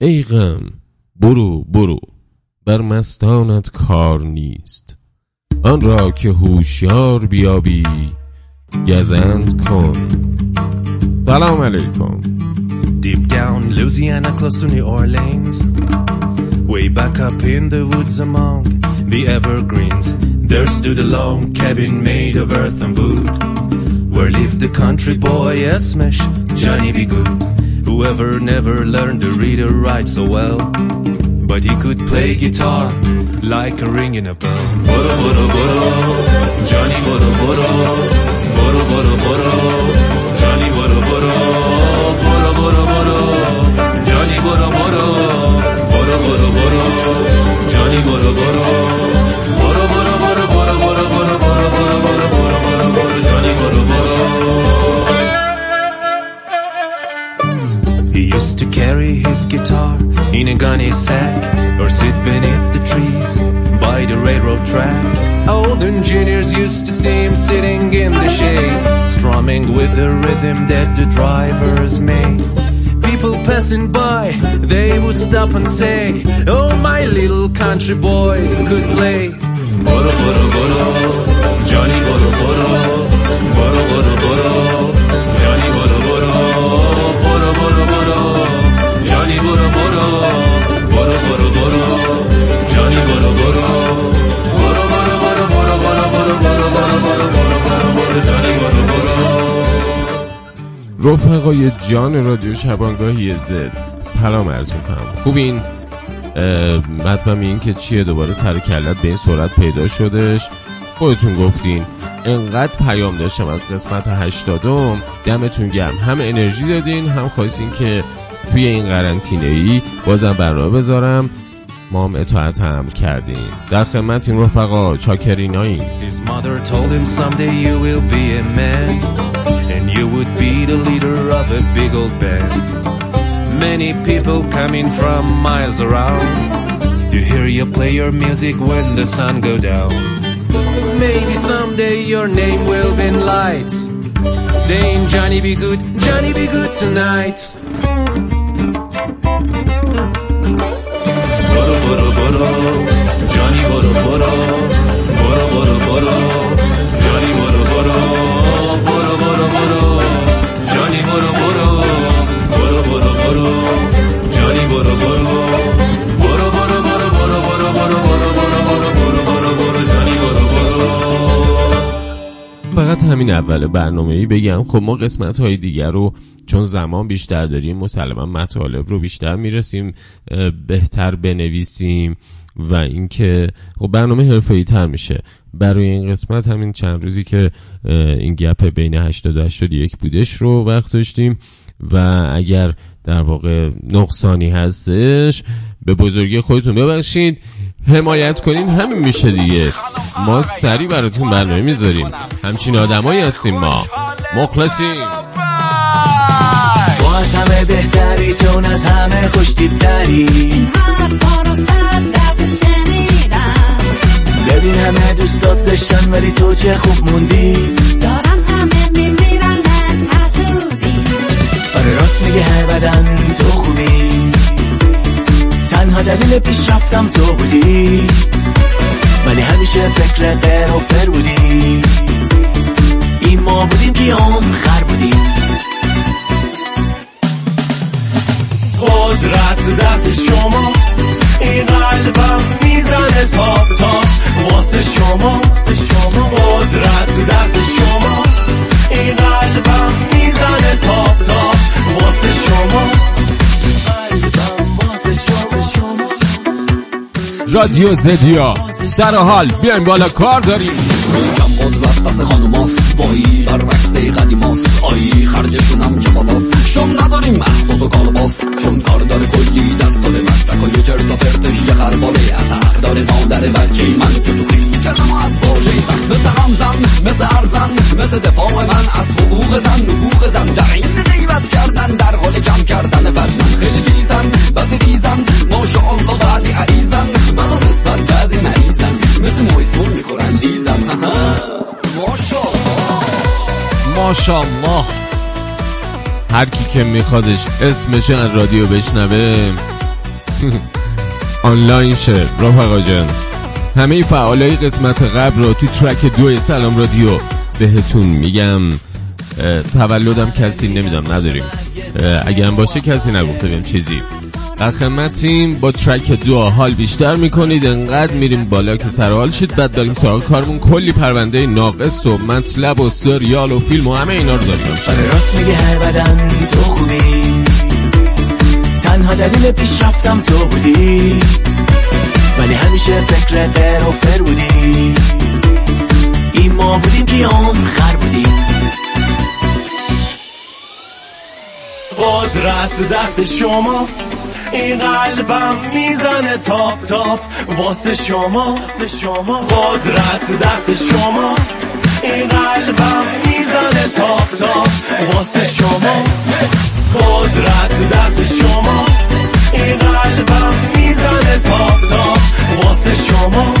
ای غم برو برو بر مستانت کار نیست آن را که هوشیار بیابی گزند کن سلام علیکم Deep down Louisiana close to New Orleans Way back up in the woods among the evergreens There stood a long cabin made of earth and wood Where lived the country boy Esmesh, Johnny B. Good Whoever never learned to read or write so well But he could play guitar like a ring in a bell in a gunny sack or sit beneath the trees by the railroad track. Old engineers used to see him sitting in the shade, strumming with the rhythm that the drivers made. People passing by, they would stop and say, Oh, my little country boy could play. Boro, boro, boro, Johnny Boro, boro, boro, رفقای جان رادیو شبانگاهی زد سلام عرض می‌کنم. خوبین؟ مطمئن این که چیه؟ دوباره سر کلت به این سرعت پیدا شدش خودتون گفتین. انقدر پیام داشتم از قسمت هشتادم. دمتون گرم. هم انرژی دادین هم خواستین که توی این قرنطینه ای بازم برنامه بذارم. ما هم اطاعت امر کردیم. در خدمت این رفقا چاکریناییم. His mother And you would be the leader of a big old band. Many people coming from miles around. To hear you play your music when the sun go down. Maybe someday your name will be in lights. Saying Johnny be good, Johnny be good tonight. Boro boro boro, Johnny boro boro, boro boro boro, همین اول برنامه ای بگم خب ما قسمت های دیگر رو چون زمان بیشتر داریم مسلما مطالب رو بیشتر می‌رسیم بهتر بنویسیم و اینکه خب برنامه حرفه‌ای تر میشه. برای این قسمت همین چند روزی که این گپ بین 80 و 81 بودش رو وقت داشتیم و اگر در واقع نقصانی هستش به بزرگی خودتون ببخشید. حمایت کنین همین میشه دیگه. ما سریع براتون برنامه می‌ذاریم. همچین آدمایی هستیم ما. مخلصیم. از همه بهتری چون از همه خوشتیبتری ببین همه دوستات زشتن ولی تو چه خوب موندی؟ فکر غیر و فر بودی. این ما بودیم که عمر خر بودیم. قدرت دست شماست. این قلبم می‌زنه تاپ تاپ واسه شما شما. قدرت دست شماست. این قلبم می‌زنه تاپ تاپ واسه شما. شما شما. رادیو زدیا. سر حال. بیایم بالا کار داریم. قدرت دست خانوماست وایی برعکس قدیماست. آیی خرجشونم چه دفاع من از حقوق زن حقوق زن در این غیبت کردن در حال کم کردن وزن خیلی تیزن بعضی ریزن ماشاءالله بعضی عریزن منو نسبت بعضی مریضن مثل مویسون می‌خورن لیزن ماشاءالله ماشاءالله. هر کی که میخوادش اسمش از رادیو بشنوه. آنلاین شه. رفقا جان. همه فعالای قسمت قبل رو تو ترک دو سلام رادیو بهتون میگم تولدم کسی نمی‌دونم نداریم. اگه هم باشه کسی نگفته بهم چیزی. در خدمتیم با ترک دو حال بیشتر می‌کنید. انقدر میریم بالا که سر حال شید. بعد داریم سراغ کارمون. کلی پرونده ناقص و مطلب و سریال و فیلم و همه اینا رو داریم. آره راست میگه هر بدن تو خوبی. تنها دلیل پیشرفتم تو بودی. ولی همیشه فکر غیر و فر بودی. ما بودیم که عمر خر بودیم. قدرت دست شماست این قلبم می‌زنه تاپ تاپ. واسه شما شما. قدرت دست شماست این قلبم می‌زنه تاپ تاپ. واسه شما. قدرت دست شماست این قلبم می‌زنه تاپ تاپ. واسه شما